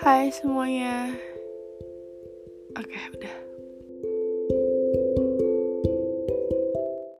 Hai semuanya. Oke, udah.